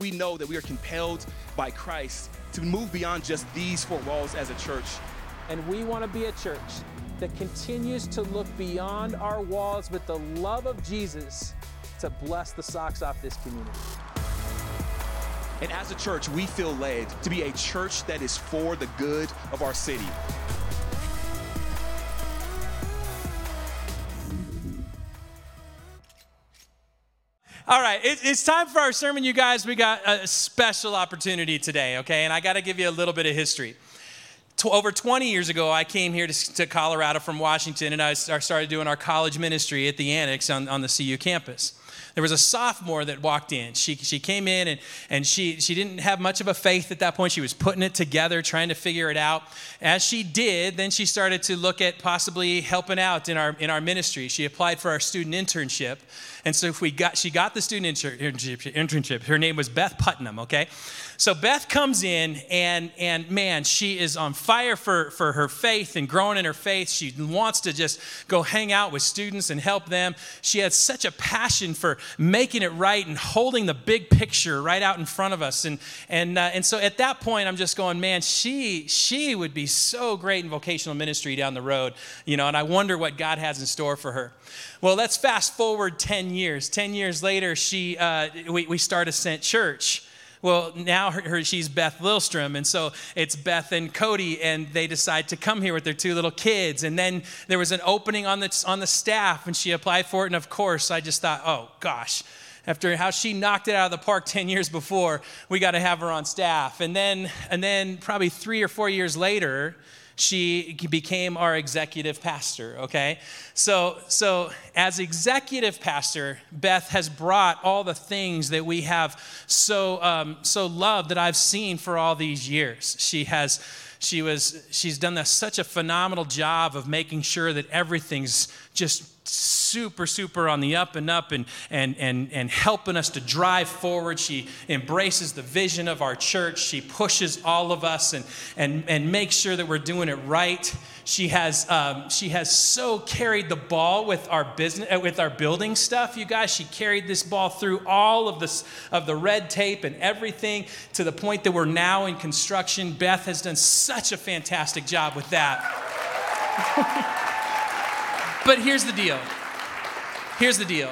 We know that we are compelled by Christ to move beyond just these four walls as a church. And we want to be a church that continues to look beyond our walls with the love of Jesus to bless the socks off this community. And as a church, we feel led to be a church that is for the good of our city. All right, it, it's time for our sermon, you guys. We got a special opportunity today, okay? And I got to give you a little bit of history. over 20 years ago, I came here to, Colorado from Washington, and I started doing our college ministry at the Annex on, on the CU campus there was a sophomore that walked in. She, she came in and, and she, she didn't have much of a faith at that point. She was putting it together, trying to figure it out. As she did, then she started to look at possibly helping out in our, in our ministry. She applied for our student internship. And so if we got, she got the student internship, internship. Her name was Beth Putnam, okay? So Beth comes in, and, and man, she is on fire for, for her faith and growing in her faith. She wants to just go hang out with students and help them. She has such a passion for making it right and holding the big picture right out in front of us. And, and, uh, and so at that point, I'm just going, man, she, she would be so great in vocational ministry down the road, you know, and I wonder what God has in store for her. Well, let's fast forward 10 years. 10 years later, she, uh, we, we start Ascent Church. Well, now her, her, she's Beth Lilstrom, and so it's Beth and Cody, and they decide to come here with their two little kids. And then there was an opening on the, on the staff, and she applied for it. And of course, I just thought, oh gosh, after how she knocked it out of the park 10 years before, we got to have her on staff. And then, and then probably three or four years later, she became our executive pastor okay? So so as executive pastor beth has brought all the things that we have so um, so loved that i've seen for all these years. She has she was she's done this, such a phenomenal job of making sure that everything's just super, super on the up and up and, and, and, and helping us to drive forward. She embraces the vision of our church. She pushes all of us and, and, and makes sure that we're doing it right. She has, um, she has so carried the ball with our business, uh, with our building stuff, you guys. She carried this ball through all of this, of the red tape and everything to the point that we're now in construction. Beth has done such a fantastic job with that. But here's the deal. Here's the deal.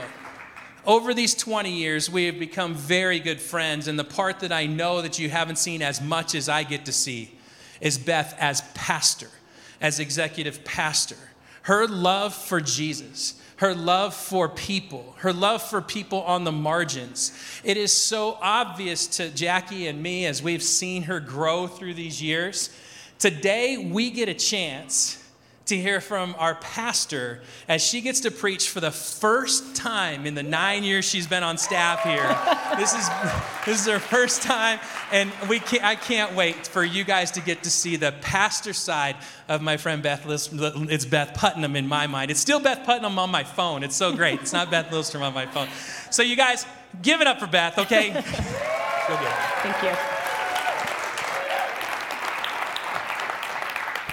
Over these 20 years, we have become very good friends, and the part that I know that you haven't seen as much as I get to see is Beth as pastor, as executive pastor. Her love for Jesus, her love for people, her love for people on the margins. It is so obvious to Jackie and me as we've seen her grow through these years. Today, we get a chance to hear from our pastor as she gets to preach for the first time in the nine years she's been on staff here. this is this is her first time, and we can't, I can't wait for you guys to get to see the pastor side of my friend Beth. Lister it's Beth Putnam in my mind. It's still Beth Putnam on my phone. It's so great. It's not Beth Lilstrom on my phone. So you guys, give it up for Beth, okay? Thank you.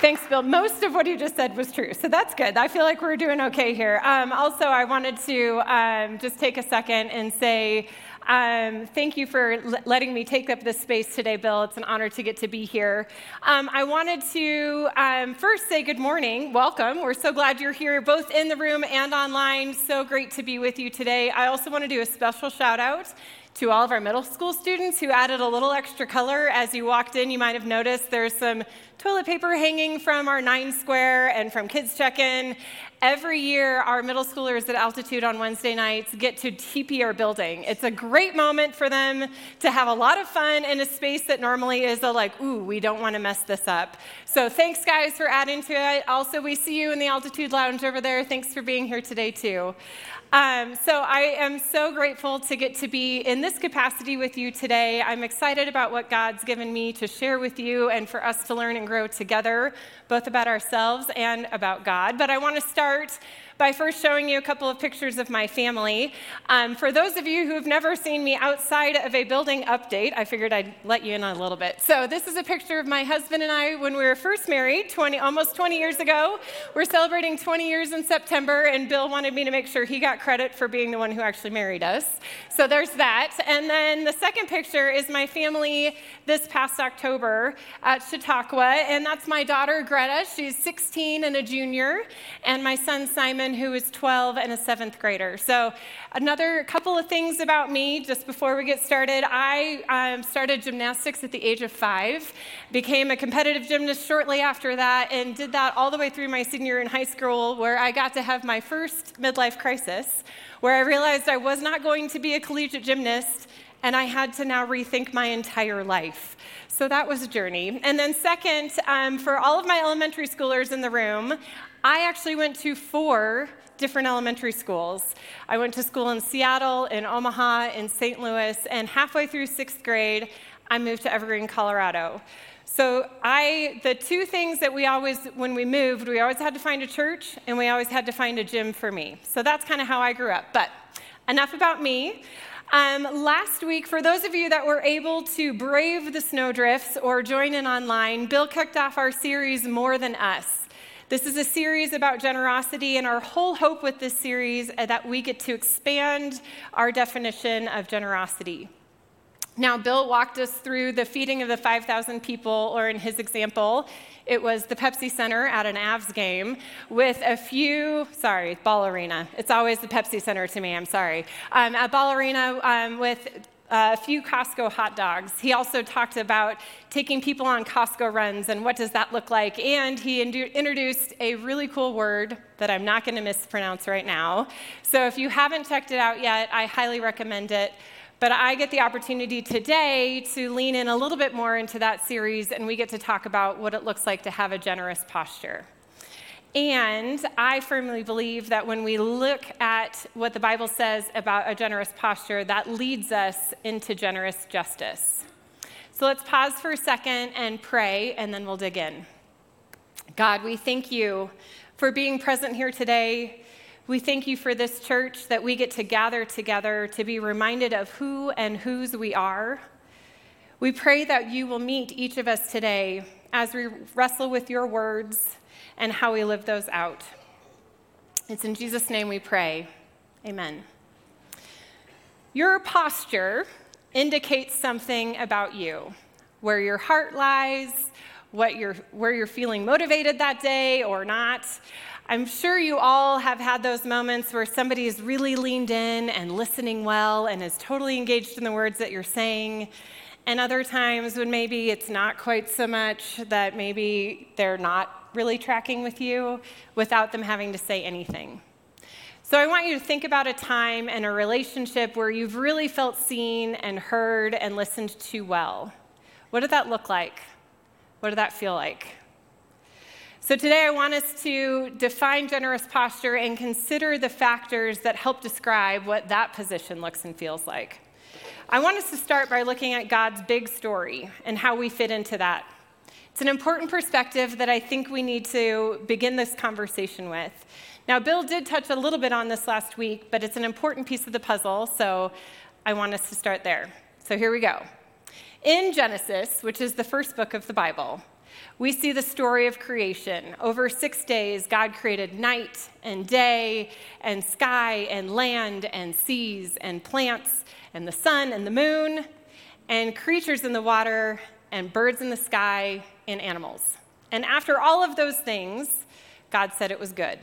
Thanks, Bill. Most of what you just said was true, so that's good. I feel like we're doing okay here. Um, also, I wanted to um, just take a second and say, um, thank you for l- letting me take up this space today, Bill. It's an honor to get to be here. Um, I wanted to um, first say good morning. Welcome. We're so glad you're here, both in the room and online. So great to be with you today. I also want to do a special shout out to all of our middle school students who added a little extra color. As you walked in, you might have noticed there's some toilet paper hanging from our nine square and from Kids Check In. Every year, our middle schoolers at Altitude on Wednesday nights get to TP our building. It's a great moment for them to have a lot of fun in a space that normally is a like, ooh, we don't want to mess this up. So thanks, guys, for adding to it. Also, we see you in the Altitude Lounge over there. Thanks for being here today, too. Um, so I am so grateful to get to be in this capacity with you today. I'm excited about what God's given me to share with you and for us to learn and grow together, both about ourselves and about God. But I want to start by first showing you a couple of pictures of my family. Um, for those of you who have never seen me outside of a building update, I figured I'd let you in a little bit. So this is a picture of my husband and I when we were first married, 20, almost 20 years ago. We're celebrating 20 years in September, and Bill wanted me to make sure he got credit for being the one who actually married us. So there's that. And then the second picture is my family this past October at Chautauqua, and that's my daughter Greta. She's 16 and a junior, and my son Simon, who is 12 and a seventh grader. So, another couple of things about me just before we get started. I um, started gymnastics at the age of five, became a competitive gymnast shortly after that, and did that all the way through my senior year in high school, where I got to have my first midlife crisis, where I realized I was not going to be a collegiate gymnast and I had to now rethink my entire life. So that was a journey. And then, second, um, for all of my elementary schoolers in the room, I actually went to four different elementary schools. I went to school in Seattle, in Omaha, in St. Louis, and halfway through sixth grade, I moved to Evergreen, Colorado. So I, the two things that we always, when we moved, we always had to find a church and we always had to find a gym for me. So that's kind of how I grew up. But enough about me. Um, last week, for those of you that were able to brave the snowdrifts or join in online, Bill kicked off our series, More Than Us. This is a series about generosity, and our whole hope with this series is that we get to expand our definition of generosity. Now, Bill walked us through the feeding of the 5,000 people, or in his example, it was the Pepsi Center at an Avs game with a few, sorry, Ball Arena. It's always the Pepsi Center to me, I'm sorry. Um, at Ball Arena um, with a few Costco hot dogs. He also talked about taking people on Costco runs and what does that look like. And he introduced a really cool word that I'm not going to mispronounce right now. So if you haven't checked it out yet, I highly recommend it. But I get the opportunity today to lean in a little bit more into that series, and we get to talk about what it looks like to have a generous posture. And I firmly believe that when we look at what the Bible says about a generous posture, that leads us into generous justice. So let's pause for a second and pray, and then we'll dig in. God, we thank you for being present here today. We thank you for this church that we get to gather together to be reminded of who and whose we are. We pray that you will meet each of us today as we wrestle with your words and how we live those out. It's in Jesus' name we pray. Amen. Your posture indicates something about you, where your heart lies, what you're, where you're feeling motivated that day or not. I'm sure you all have had those moments where somebody is really leaned in and listening well and is totally engaged in the words that you're saying. And other times when maybe it's not quite so much that maybe they're not really tracking with you without them having to say anything. So I want you to think about a time and a relationship where you've really felt seen and heard and listened to well. What did that look like? What did that feel like? So, today I want us to define generous posture and consider the factors that help describe what that position looks and feels like. I want us to start by looking at God's big story and how we fit into that. It's an important perspective that I think we need to begin this conversation with. Now, Bill did touch a little bit on this last week, but it's an important piece of the puzzle, so I want us to start there. So, here we go. In Genesis, which is the first book of the Bible, we see the story of creation. Over six days, God created night and day, and sky and land and seas and plants, and the sun and the moon, and creatures in the water, and birds in the sky, and animals. And after all of those things, God said it was good.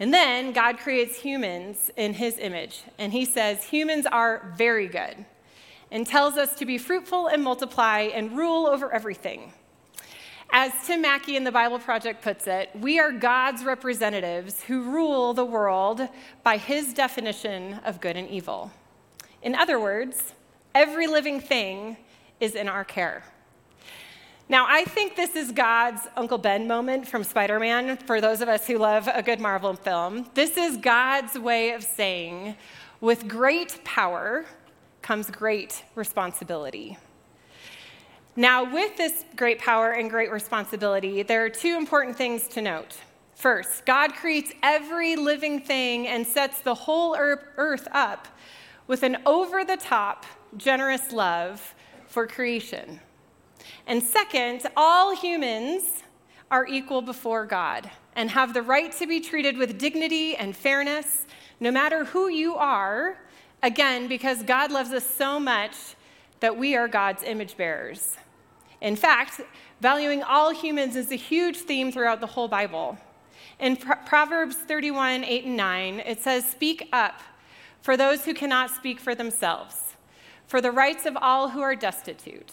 And then God creates humans in his image, and he says humans are very good, and tells us to be fruitful and multiply and rule over everything. As Tim Mackie in the Bible Project puts it, we are God's representatives who rule the world by his definition of good and evil. In other words, every living thing is in our care. Now, I think this is God's Uncle Ben moment from Spider Man for those of us who love a good Marvel film. This is God's way of saying, with great power comes great responsibility. Now, with this great power and great responsibility, there are two important things to note. First, God creates every living thing and sets the whole earth up with an over the top, generous love for creation. And second, all humans are equal before God and have the right to be treated with dignity and fairness, no matter who you are, again, because God loves us so much that we are God's image bearers. In fact, valuing all humans is a huge theme throughout the whole Bible. In Proverbs 31 8 and 9, it says, Speak up for those who cannot speak for themselves, for the rights of all who are destitute.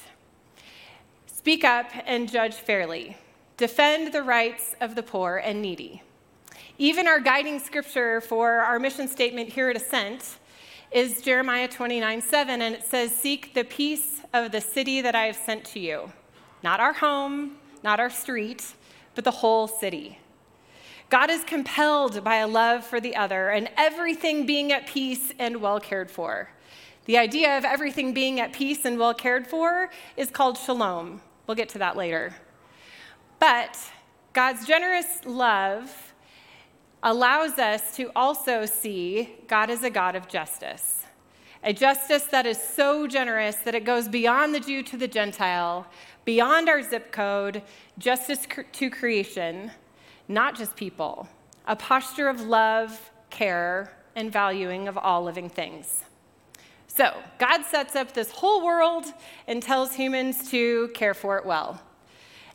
Speak up and judge fairly. Defend the rights of the poor and needy. Even our guiding scripture for our mission statement here at Ascent is Jeremiah 29 7, and it says, Seek the peace of the city that I have sent to you. Not our home, not our street, but the whole city. God is compelled by a love for the other and everything being at peace and well cared for. The idea of everything being at peace and well cared for is called shalom. We'll get to that later. But God's generous love allows us to also see God as a God of justice. A justice that is so generous that it goes beyond the Jew to the Gentile, beyond our zip code, justice to creation not just people, a posture of love, care, and valuing of all living things. So, God sets up this whole world and tells humans to care for it well.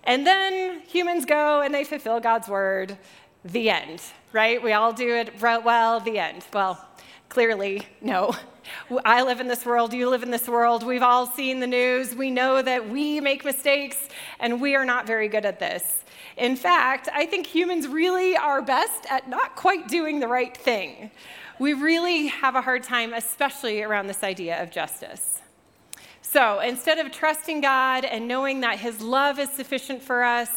And then humans go and they fulfill God's word, the end, right? We all do it well, the end. Well, clearly, no. I live in this world, you live in this world. We've all seen the news. We know that we make mistakes and we are not very good at this. In fact, I think humans really are best at not quite doing the right thing. We really have a hard time, especially around this idea of justice. So instead of trusting God and knowing that His love is sufficient for us,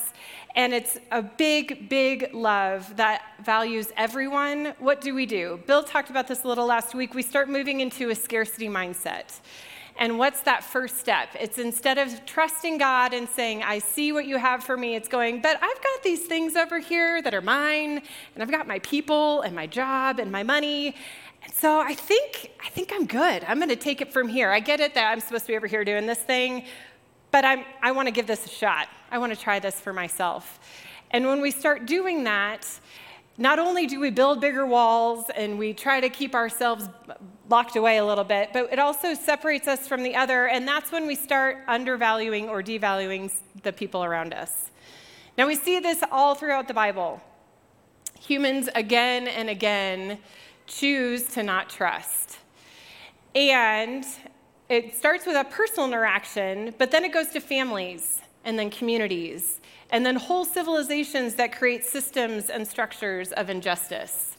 and it's a big, big love that values everyone, what do we do? Bill talked about this a little last week. We start moving into a scarcity mindset. And what's that first step? It's instead of trusting God and saying, I see what you have for me, it's going, but I've got these things over here that are mine, and I've got my people and my job and my money. And so I think, I think I'm good. I'm going to take it from here. I get it that I'm supposed to be over here doing this thing, but I'm, I want to give this a shot. I want to try this for myself. And when we start doing that, not only do we build bigger walls and we try to keep ourselves locked away a little bit, but it also separates us from the other, and that's when we start undervaluing or devaluing the people around us. Now, we see this all throughout the Bible. Humans, again and again, choose to not trust. And it starts with a personal interaction, but then it goes to families and then communities and then whole civilizations that create systems and structures of injustice.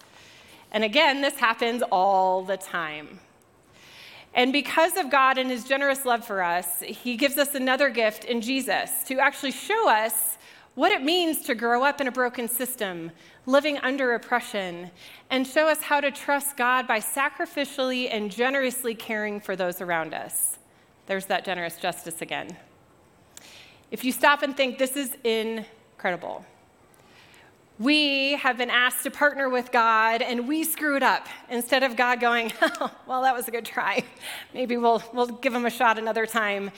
And again, this happens all the time. And because of God and his generous love for us, he gives us another gift in Jesus to actually show us what it means to grow up in a broken system, living under oppression, and show us how to trust God by sacrificially and generously caring for those around us. There's that generous justice again. If you stop and think, this is incredible. We have been asked to partner with God and we screwed up. Instead of God going, oh, well, that was a good try. Maybe we'll, we'll give him a shot another time.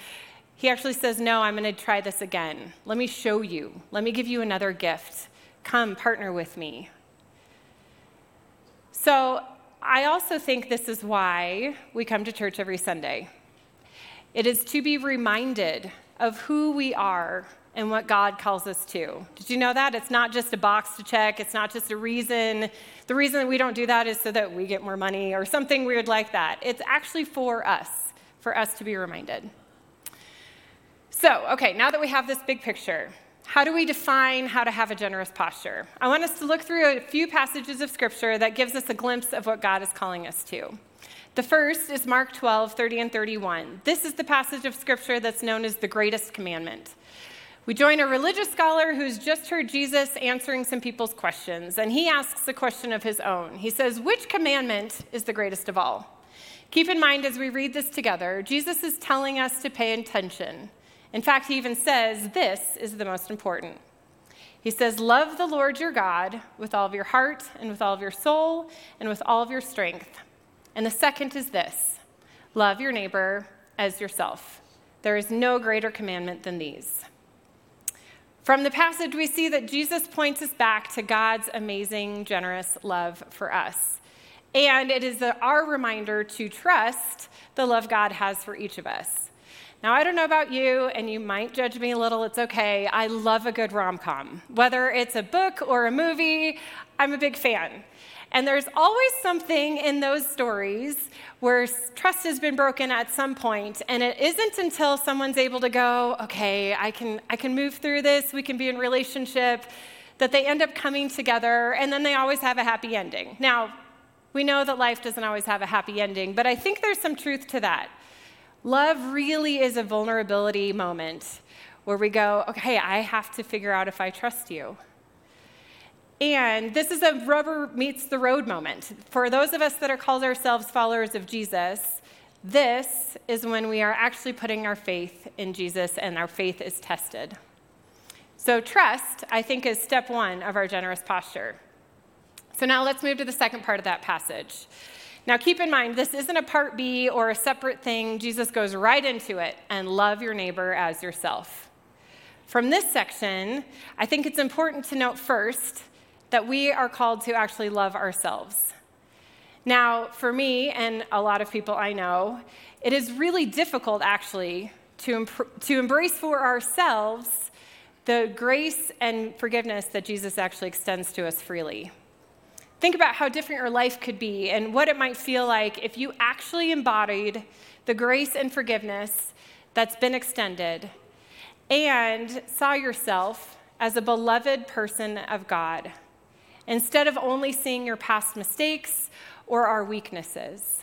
He actually says, no, I'm going to try this again. Let me show you. Let me give you another gift. Come, partner with me. So I also think this is why we come to church every Sunday. It is to be reminded of who we are and what God calls us to. Did you know that? It's not just a box to check, it's not just a reason. The reason that we don't do that is so that we get more money or something weird like that. It's actually for us, for us to be reminded. So, okay, now that we have this big picture, how do we define how to have a generous posture? I want us to look through a few passages of scripture that gives us a glimpse of what God is calling us to. The first is Mark 12, 30 and 31. This is the passage of scripture that's known as the greatest commandment. We join a religious scholar who's just heard Jesus answering some people's questions, and he asks a question of his own. He says, Which commandment is the greatest of all? Keep in mind as we read this together, Jesus is telling us to pay attention. In fact, he even says, This is the most important. He says, Love the Lord your God with all of your heart and with all of your soul and with all of your strength. And the second is this love your neighbor as yourself. There is no greater commandment than these. From the passage, we see that Jesus points us back to God's amazing, generous love for us. And it is our reminder to trust the love God has for each of us. Now, I don't know about you, and you might judge me a little, it's okay. I love a good rom com. Whether it's a book or a movie, I'm a big fan. And there's always something in those stories where trust has been broken at some point, and it isn't until someone's able to go, okay, I can, I can move through this, we can be in relationship, that they end up coming together, and then they always have a happy ending. Now, we know that life doesn't always have a happy ending, but I think there's some truth to that. Love really is a vulnerability moment where we go, okay, I have to figure out if I trust you. And this is a rubber meets the road moment. For those of us that are called ourselves followers of Jesus, this is when we are actually putting our faith in Jesus and our faith is tested. So, trust, I think, is step one of our generous posture. So, now let's move to the second part of that passage. Now, keep in mind, this isn't a part B or a separate thing. Jesus goes right into it and love your neighbor as yourself. From this section, I think it's important to note first that we are called to actually love ourselves. Now, for me and a lot of people I know, it is really difficult actually to, to embrace for ourselves the grace and forgiveness that Jesus actually extends to us freely. Think about how different your life could be and what it might feel like if you actually embodied the grace and forgiveness that's been extended and saw yourself as a beloved person of God instead of only seeing your past mistakes or our weaknesses.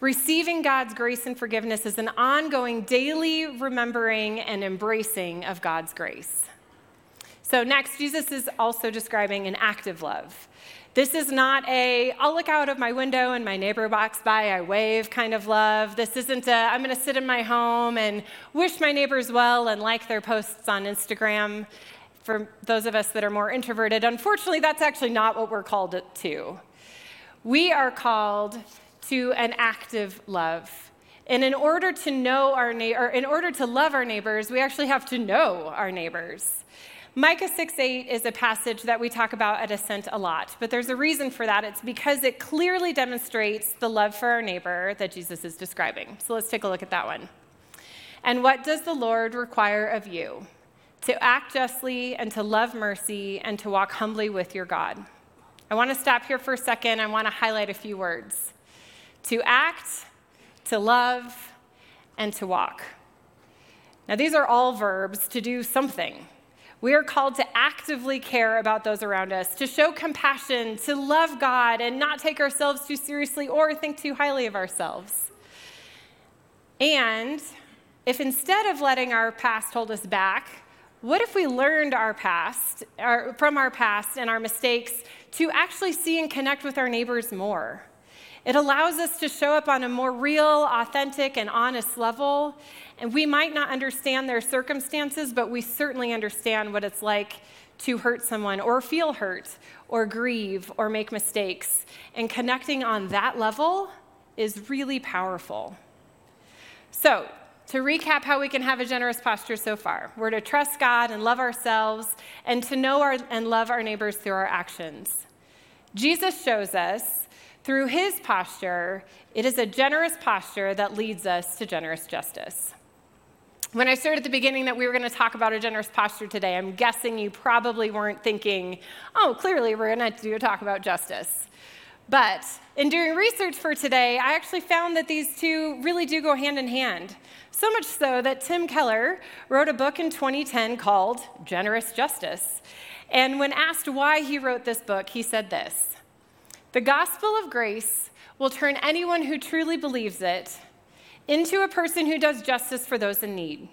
Receiving God's grace and forgiveness is an ongoing daily remembering and embracing of God's grace. So, next, Jesus is also describing an active love. This is not a, I'll look out of my window and my neighbor walks by, I wave kind of love. This isn't a, I'm going to sit in my home and wish my neighbors well and like their posts on Instagram. For those of us that are more introverted, unfortunately, that's actually not what we're called to. We are called to an active love. And in order to know our na- or in order to love our neighbors, we actually have to know our neighbors. Micah 6 8 is a passage that we talk about at Ascent a lot, but there's a reason for that. It's because it clearly demonstrates the love for our neighbor that Jesus is describing. So let's take a look at that one. And what does the Lord require of you? To act justly and to love mercy and to walk humbly with your God. I want to stop here for a second. I want to highlight a few words to act, to love, and to walk. Now, these are all verbs to do something. We are called to actively care about those around us, to show compassion, to love God, and not take ourselves too seriously or think too highly of ourselves. And if instead of letting our past hold us back, what if we learned our past, our, from our past and our mistakes to actually see and connect with our neighbors more? It allows us to show up on a more real, authentic, and honest level. And we might not understand their circumstances, but we certainly understand what it's like to hurt someone or feel hurt or grieve or make mistakes. And connecting on that level is really powerful. So, to recap how we can have a generous posture so far, we're to trust God and love ourselves and to know our, and love our neighbors through our actions. Jesus shows us through his posture, it is a generous posture that leads us to generous justice. When I started at the beginning that we were going to talk about a generous posture today, I'm guessing you probably weren't thinking, oh, clearly we're going to do a talk about justice. But in doing research for today, I actually found that these two really do go hand in hand. So much so that Tim Keller wrote a book in 2010 called Generous Justice. And when asked why he wrote this book, he said this the gospel of grace will turn anyone who truly believes it into a person who does justice for those in need.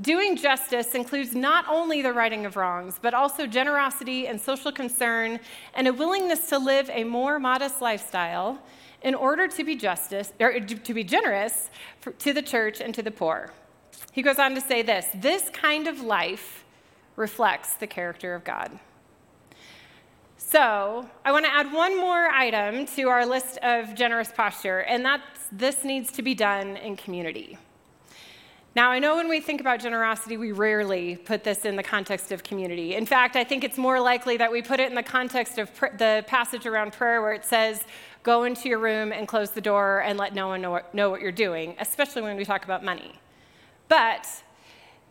Doing justice includes not only the righting of wrongs, but also generosity and social concern and a willingness to live a more modest lifestyle in order to be justice or to be generous to the church and to the poor. He goes on to say this, this kind of life reflects the character of God. So, I want to add one more item to our list of generous posture, and that's this needs to be done in community. Now, I know when we think about generosity, we rarely put this in the context of community. In fact, I think it's more likely that we put it in the context of pr- the passage around prayer where it says, Go into your room and close the door and let no one know know what you're doing, especially when we talk about money. But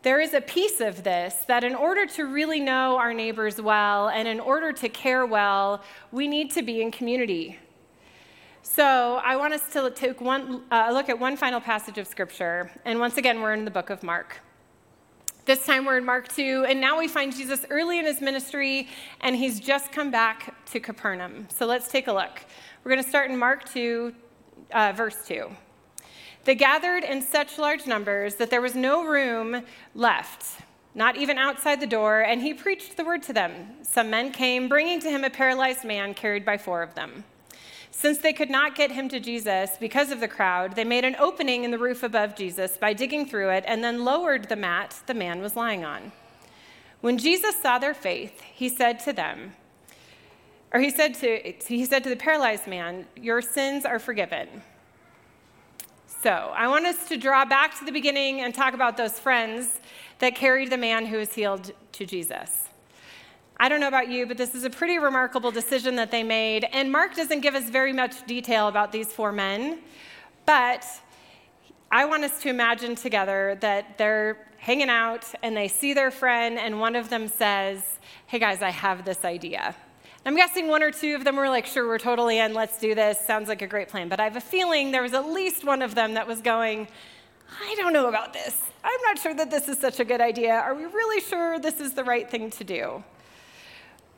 there is a piece of this that in order to really know our neighbors well and in order to care well, we need to be in community. So I want us to take one uh, look at one final passage of Scripture. And once again, we're in the book of Mark. This time we're in Mark 2, and now we find Jesus early in his ministry, and he's just come back to Capernaum. So let's take a look. We're going to start in Mark 2, uh, verse 2. They gathered in such large numbers that there was no room left, not even outside the door, and he preached the word to them. Some men came, bringing to him a paralyzed man carried by four of them. Since they could not get him to Jesus because of the crowd, they made an opening in the roof above Jesus by digging through it and then lowered the mat the man was lying on. When Jesus saw their faith, he said to them, or he said to, he said to the paralyzed man, Your sins are forgiven. So I want us to draw back to the beginning and talk about those friends that carried the man who was healed to Jesus. I don't know about you, but this is a pretty remarkable decision that they made. And Mark doesn't give us very much detail about these four men, but I want us to imagine together that they're hanging out and they see their friend, and one of them says, Hey guys, I have this idea. I'm guessing one or two of them were like, Sure, we're totally in, let's do this, sounds like a great plan. But I have a feeling there was at least one of them that was going, I don't know about this. I'm not sure that this is such a good idea. Are we really sure this is the right thing to do?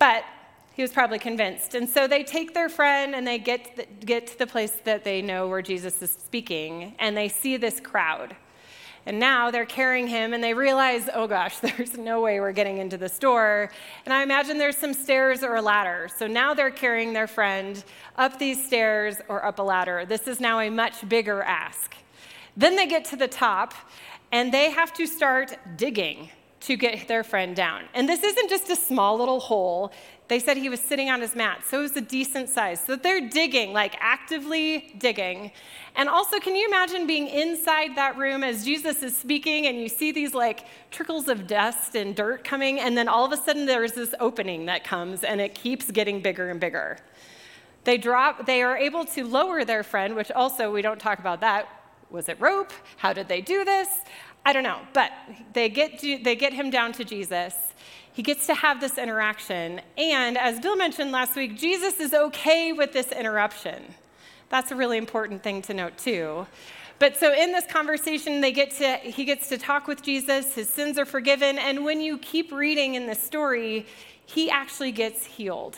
But he was probably convinced. And so they take their friend and they get, the, get to the place that they know where Jesus is speaking, and they see this crowd. And now they're carrying him and they realize, oh gosh, there's no way we're getting into the store. And I imagine there's some stairs or a ladder. So now they're carrying their friend up these stairs or up a ladder. This is now a much bigger ask. Then they get to the top and they have to start digging to get their friend down. And this isn't just a small little hole. They said he was sitting on his mat, so it was a decent size. So they're digging, like actively digging. And also, can you imagine being inside that room as Jesus is speaking and you see these like trickles of dust and dirt coming, and then all of a sudden there's this opening that comes and it keeps getting bigger and bigger. They drop, they are able to lower their friend, which also we don't talk about that. Was it rope? How did they do this? I don't know, but they get, they get him down to Jesus. He gets to have this interaction. And as Bill mentioned last week, Jesus is okay with this interruption. That's a really important thing to note, too. But so in this conversation, they get to, he gets to talk with Jesus, his sins are forgiven, and when you keep reading in the story, he actually gets healed.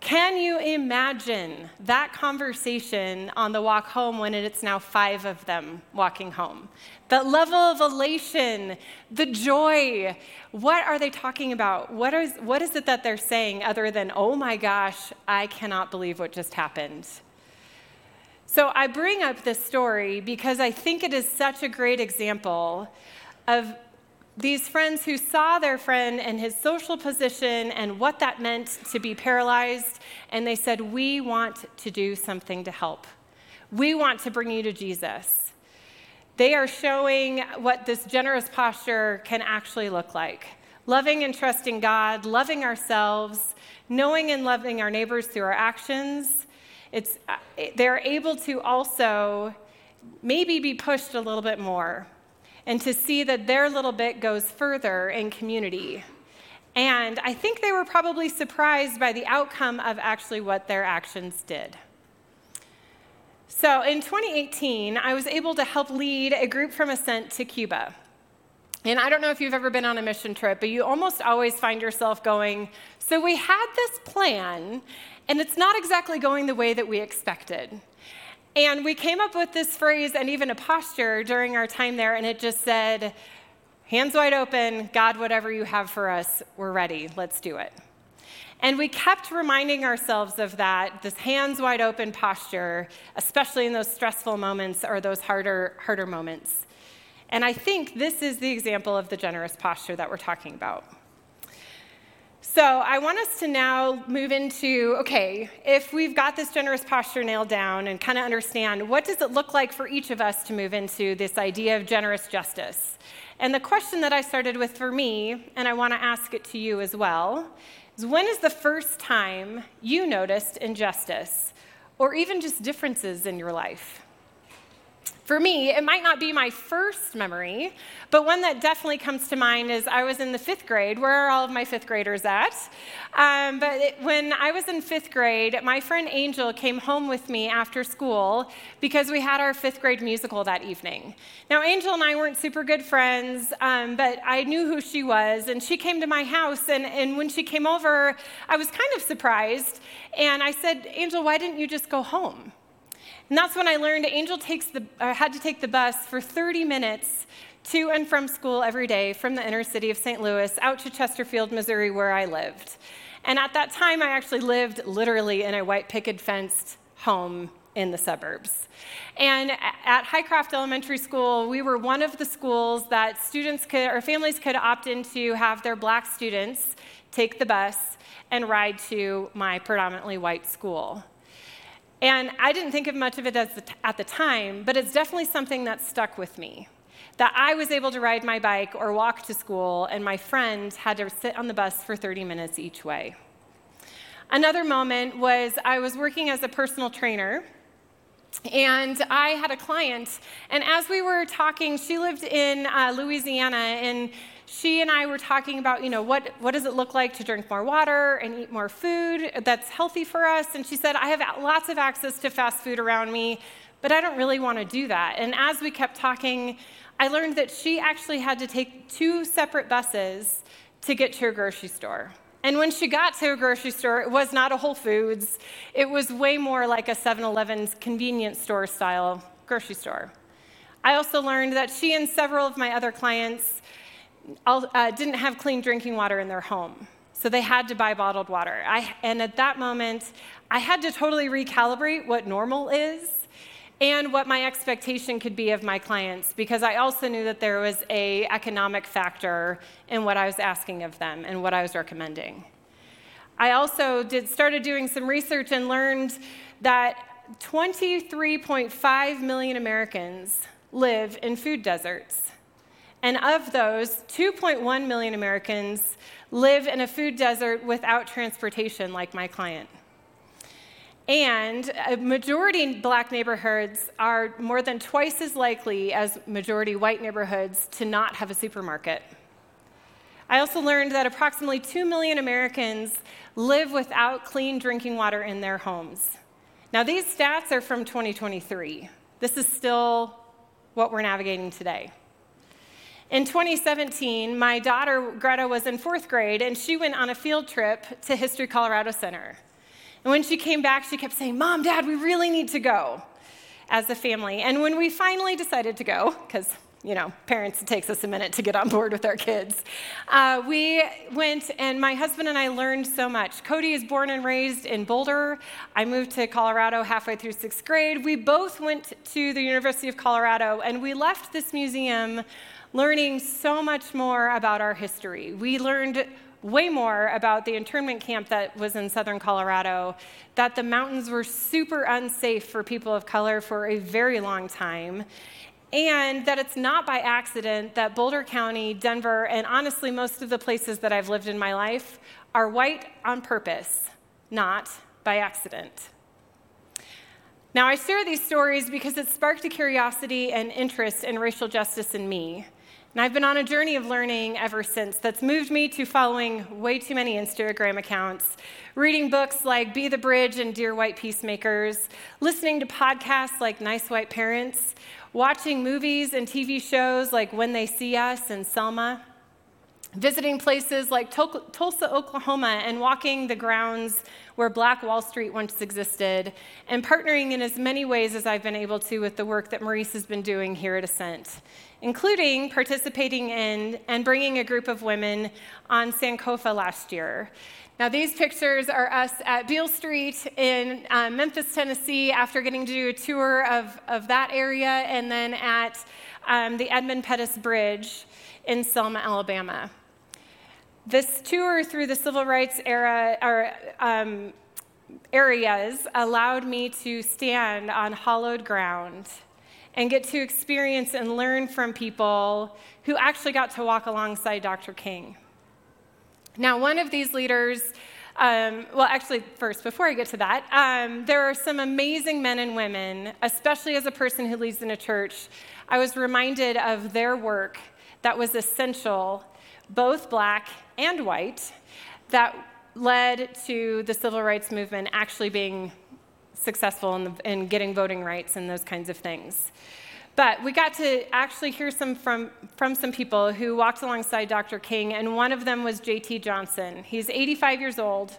Can you imagine that conversation on the walk home when it's now five of them walking home? That level of elation, the joy. What are they talking about? What is, what is it that they're saying other than, oh my gosh, I cannot believe what just happened? So I bring up this story because I think it is such a great example of these friends who saw their friend and his social position and what that meant to be paralyzed, and they said, We want to do something to help. We want to bring you to Jesus. They are showing what this generous posture can actually look like loving and trusting God, loving ourselves, knowing and loving our neighbors through our actions. It's, uh, they're able to also maybe be pushed a little bit more and to see that their little bit goes further in community. And I think they were probably surprised by the outcome of actually what their actions did. So in 2018, I was able to help lead a group from Ascent to Cuba. And I don't know if you've ever been on a mission trip, but you almost always find yourself going, So we had this plan, and it's not exactly going the way that we expected. And we came up with this phrase and even a posture during our time there, and it just said, Hands wide open, God, whatever you have for us, we're ready, let's do it. And we kept reminding ourselves of that, this hands wide open posture, especially in those stressful moments or those harder, harder moments. And I think this is the example of the generous posture that we're talking about. So I want us to now move into okay, if we've got this generous posture nailed down and kind of understand what does it look like for each of us to move into this idea of generous justice. And the question that I started with for me, and I want to ask it to you as well, is when is the first time you noticed injustice or even just differences in your life? For me, it might not be my first memory, but one that definitely comes to mind is I was in the fifth grade. Where are all of my fifth graders at? Um, but it, when I was in fifth grade, my friend Angel came home with me after school because we had our fifth grade musical that evening. Now, Angel and I weren't super good friends, um, but I knew who she was, and she came to my house. And, and when she came over, I was kind of surprised. And I said, Angel, why didn't you just go home? And that's when I learned Angel takes the, uh, had to take the bus for 30 minutes to and from school every day from the inner city of St. Louis out to Chesterfield, Missouri, where I lived. And at that time, I actually lived literally in a white picket fenced home in the suburbs. And at Highcroft Elementary School, we were one of the schools that students could, or families could opt into have their black students take the bus and ride to my predominantly white school. And I didn't think of much of it the t- at the time, but it's definitely something that stuck with me. That I was able to ride my bike or walk to school, and my friend had to sit on the bus for 30 minutes each way. Another moment was I was working as a personal trainer, and I had a client, and as we were talking, she lived in uh, Louisiana, and she and I were talking about, you know, what, what does it look like to drink more water and eat more food that's healthy for us? And she said, I have lots of access to fast food around me, but I don't really want to do that. And as we kept talking, I learned that she actually had to take two separate buses to get to a grocery store. And when she got to a grocery store, it was not a Whole Foods. It was way more like a 7 Eleven's convenience store style grocery store. I also learned that she and several of my other clients uh, didn't have clean drinking water in their home. So they had to buy bottled water. I, and at that moment, I had to totally recalibrate what normal is and what my expectation could be of my clients because I also knew that there was a economic factor in what I was asking of them and what I was recommending. I also did, started doing some research and learned that 23.5 million Americans live in food deserts. And of those, 2.1 million Americans live in a food desert without transportation, like my client. And a majority black neighborhoods are more than twice as likely as majority white neighborhoods to not have a supermarket. I also learned that approximately 2 million Americans live without clean drinking water in their homes. Now, these stats are from 2023. This is still what we're navigating today. In 2017, my daughter Greta was in fourth grade, and she went on a field trip to History Colorado Center. And when she came back, she kept saying, Mom, Dad, we really need to go as a family. And when we finally decided to go, because you know, parents, it takes us a minute to get on board with our kids. Uh, we went, and my husband and I learned so much. Cody is born and raised in Boulder. I moved to Colorado halfway through sixth grade. We both went to the University of Colorado, and we left this museum learning so much more about our history. We learned way more about the internment camp that was in southern Colorado, that the mountains were super unsafe for people of color for a very long time, and that it's not by accident that Boulder County, Denver, and honestly, most of the places that I've lived in my life are white on purpose, not by accident. Now, I share these stories because it sparked a curiosity and interest in racial justice in me. And I've been on a journey of learning ever since that's moved me to following way too many Instagram accounts, reading books like Be the Bridge and Dear White Peacemakers, listening to podcasts like Nice White Parents, watching movies and TV shows like When They See Us and Selma, visiting places like Tulsa, Oklahoma, and walking the grounds where Black Wall Street once existed, and partnering in as many ways as I've been able to with the work that Maurice has been doing here at Ascent, including participating in and bringing a group of women on Sankofa last year. Now, these pictures are us at Beale Street in uh, Memphis, Tennessee, after getting to do a tour of, of that area, and then at um, the Edmund Pettus Bridge in Selma, Alabama. This tour through the civil rights era or, um, areas allowed me to stand on hollowed ground and get to experience and learn from people who actually got to walk alongside Dr. King. Now, one of these leaders, um, well, actually, first, before I get to that, um, there are some amazing men and women, especially as a person who leads in a church. I was reminded of their work that was essential, both black and white, that led to the civil rights movement actually being successful in, the, in getting voting rights and those kinds of things. But we got to actually hear some from, from some people who walked alongside Dr. King, and one of them was J.T. Johnson. He's 85 years old,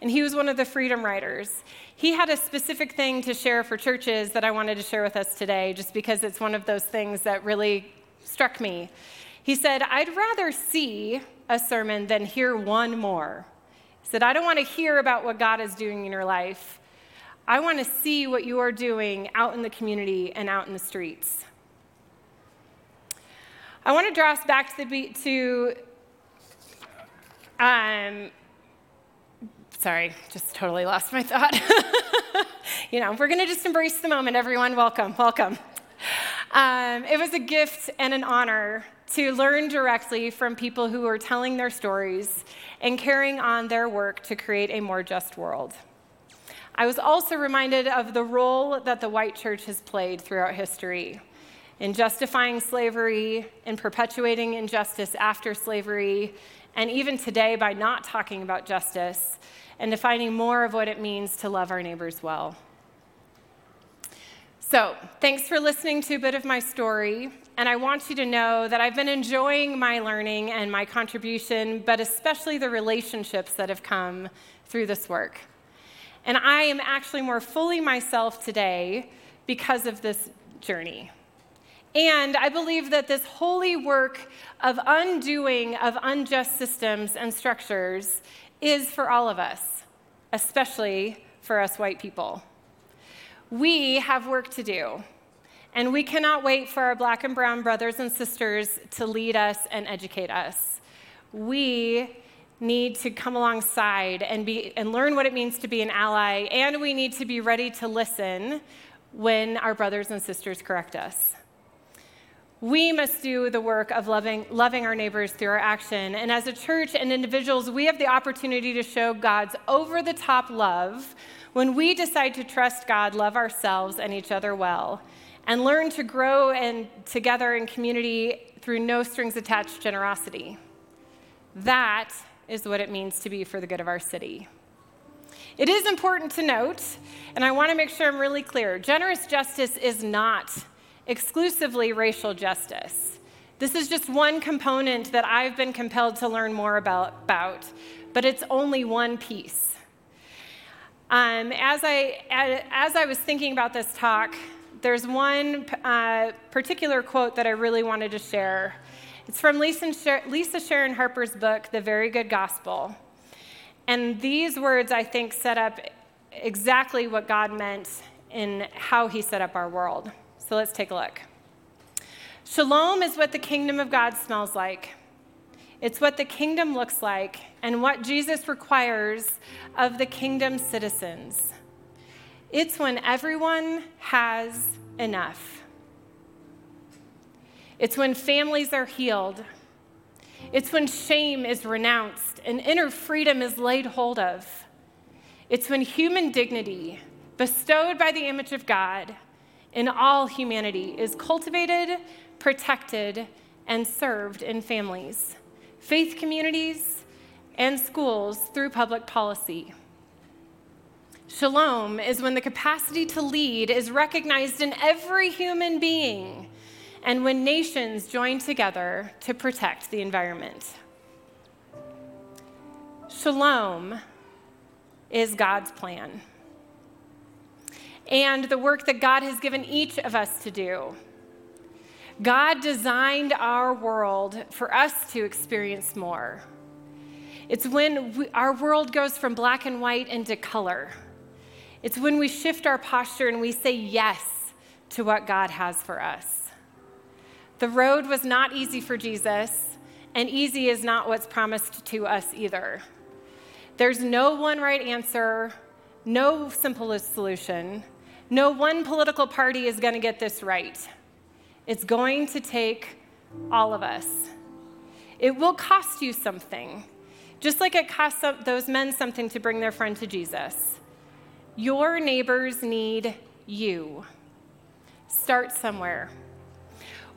and he was one of the Freedom Riders. He had a specific thing to share for churches that I wanted to share with us today, just because it's one of those things that really struck me. He said, I'd rather see a sermon than hear one more. He said, I don't want to hear about what God is doing in your life. I want to see what you are doing out in the community and out in the streets. I want to draw us back to the beat to, um, sorry, just totally lost my thought. you know, we're going to just embrace the moment, everyone. Welcome, welcome. Um, it was a gift and an honor to learn directly from people who are telling their stories and carrying on their work to create a more just world. I was also reminded of the role that the white church has played throughout history in justifying slavery, in perpetuating injustice after slavery, and even today by not talking about justice and defining more of what it means to love our neighbors well. So, thanks for listening to a bit of my story. And I want you to know that I've been enjoying my learning and my contribution, but especially the relationships that have come through this work. And I am actually more fully myself today because of this journey. And I believe that this holy work of undoing of unjust systems and structures is for all of us, especially for us white people. We have work to do, and we cannot wait for our black and brown brothers and sisters to lead us and educate us. We need to come alongside and, be, and learn what it means to be an ally, and we need to be ready to listen when our brothers and sisters correct us. We must do the work of loving, loving our neighbors through our action. And as a church and individuals, we have the opportunity to show God's over the top love when we decide to trust God, love ourselves and each other well, and learn to grow and together in community through no strings attached generosity. That is what it means to be for the good of our city. It is important to note, and I want to make sure I'm really clear generous justice is not exclusively racial justice. This is just one component that I've been compelled to learn more about, about but it's only one piece. Um, as, I, as I was thinking about this talk, there's one uh, particular quote that I really wanted to share. It's from Lisa, Sharon Harper's book, The Very Good Gospel. And these words, I think, set up exactly what God meant in how he set up our world. So let's take a look. Shalom is what the kingdom of God smells like. It's what the kingdom looks like and what Jesus requires of the kingdom's citizens. It's when everyone has enough. It's when families are healed. It's when shame is renounced and inner freedom is laid hold of. It's when human dignity, bestowed by the image of God in all humanity, is cultivated, protected, and served in families, faith communities, and schools through public policy. Shalom is when the capacity to lead is recognized in every human being and when nations join together to protect the environment. Shalom is God's plan and the work that God has given each of us to do. God designed our world for us to experience more. It's when we, our world goes from black and white into color. It's when we shift our posture and we say yes to what God has for us. The road was not easy for Jesus, and easy is not what's promised to us either. There's no one right answer, no simple solution. No one political party is going to get this right. It's going to take all of us. It will cost you something, just like it cost those men something to bring their friend to Jesus. Your neighbors need you. Start somewhere.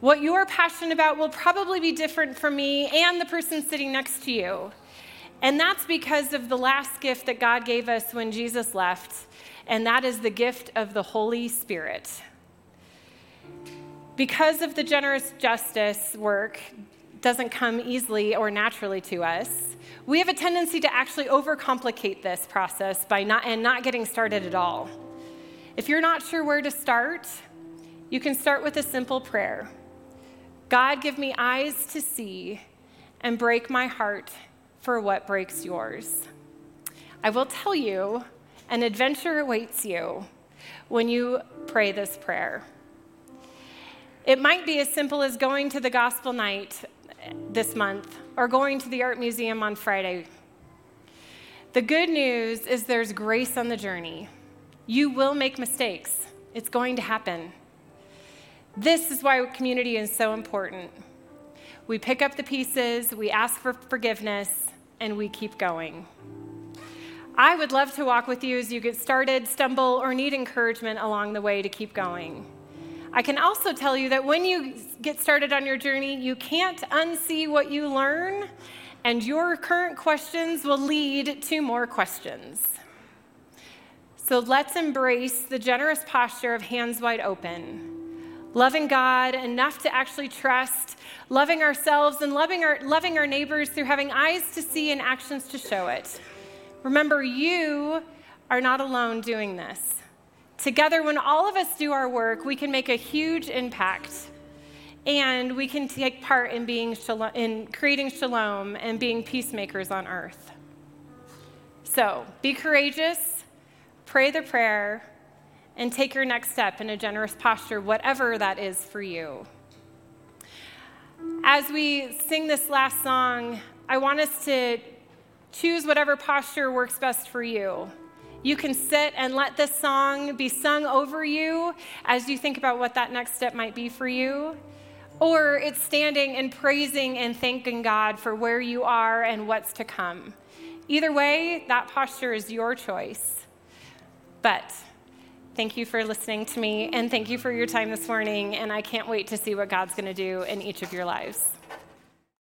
What you're passionate about will probably be different for me and the person sitting next to you. And that's because of the last gift that God gave us when Jesus left, and that is the gift of the Holy Spirit. Because of the generous justice work doesn't come easily or naturally to us, we have a tendency to actually overcomplicate this process by not and not getting started at all. If you're not sure where to start, you can start with a simple prayer. God, give me eyes to see and break my heart for what breaks yours. I will tell you, an adventure awaits you when you pray this prayer. It might be as simple as going to the gospel night this month or going to the art museum on Friday. The good news is there's grace on the journey. You will make mistakes, it's going to happen. This is why community is so important. We pick up the pieces, we ask for forgiveness, and we keep going. I would love to walk with you as you get started, stumble, or need encouragement along the way to keep going. I can also tell you that when you get started on your journey, you can't unsee what you learn, and your current questions will lead to more questions. So let's embrace the generous posture of hands wide open, loving God enough to actually trust, loving ourselves, and loving our, loving our neighbors through having eyes to see and actions to show it. Remember, you are not alone doing this. Together, when all of us do our work, we can make a huge impact. And we can take part in, being shalom, in creating shalom and being peacemakers on earth. So be courageous, pray the prayer, and take your next step in a generous posture, whatever that is for you. As we sing this last song, I want us to choose whatever posture works best for you. You can sit and let this song be sung over you as you think about what that next step might be for you. Or it's standing and praising and thanking God for where you are and what's to come. Either way, that posture is your choice. But thank you for listening to me and thank you for your time this morning. And I can't wait to see what God's going to do in each of your lives.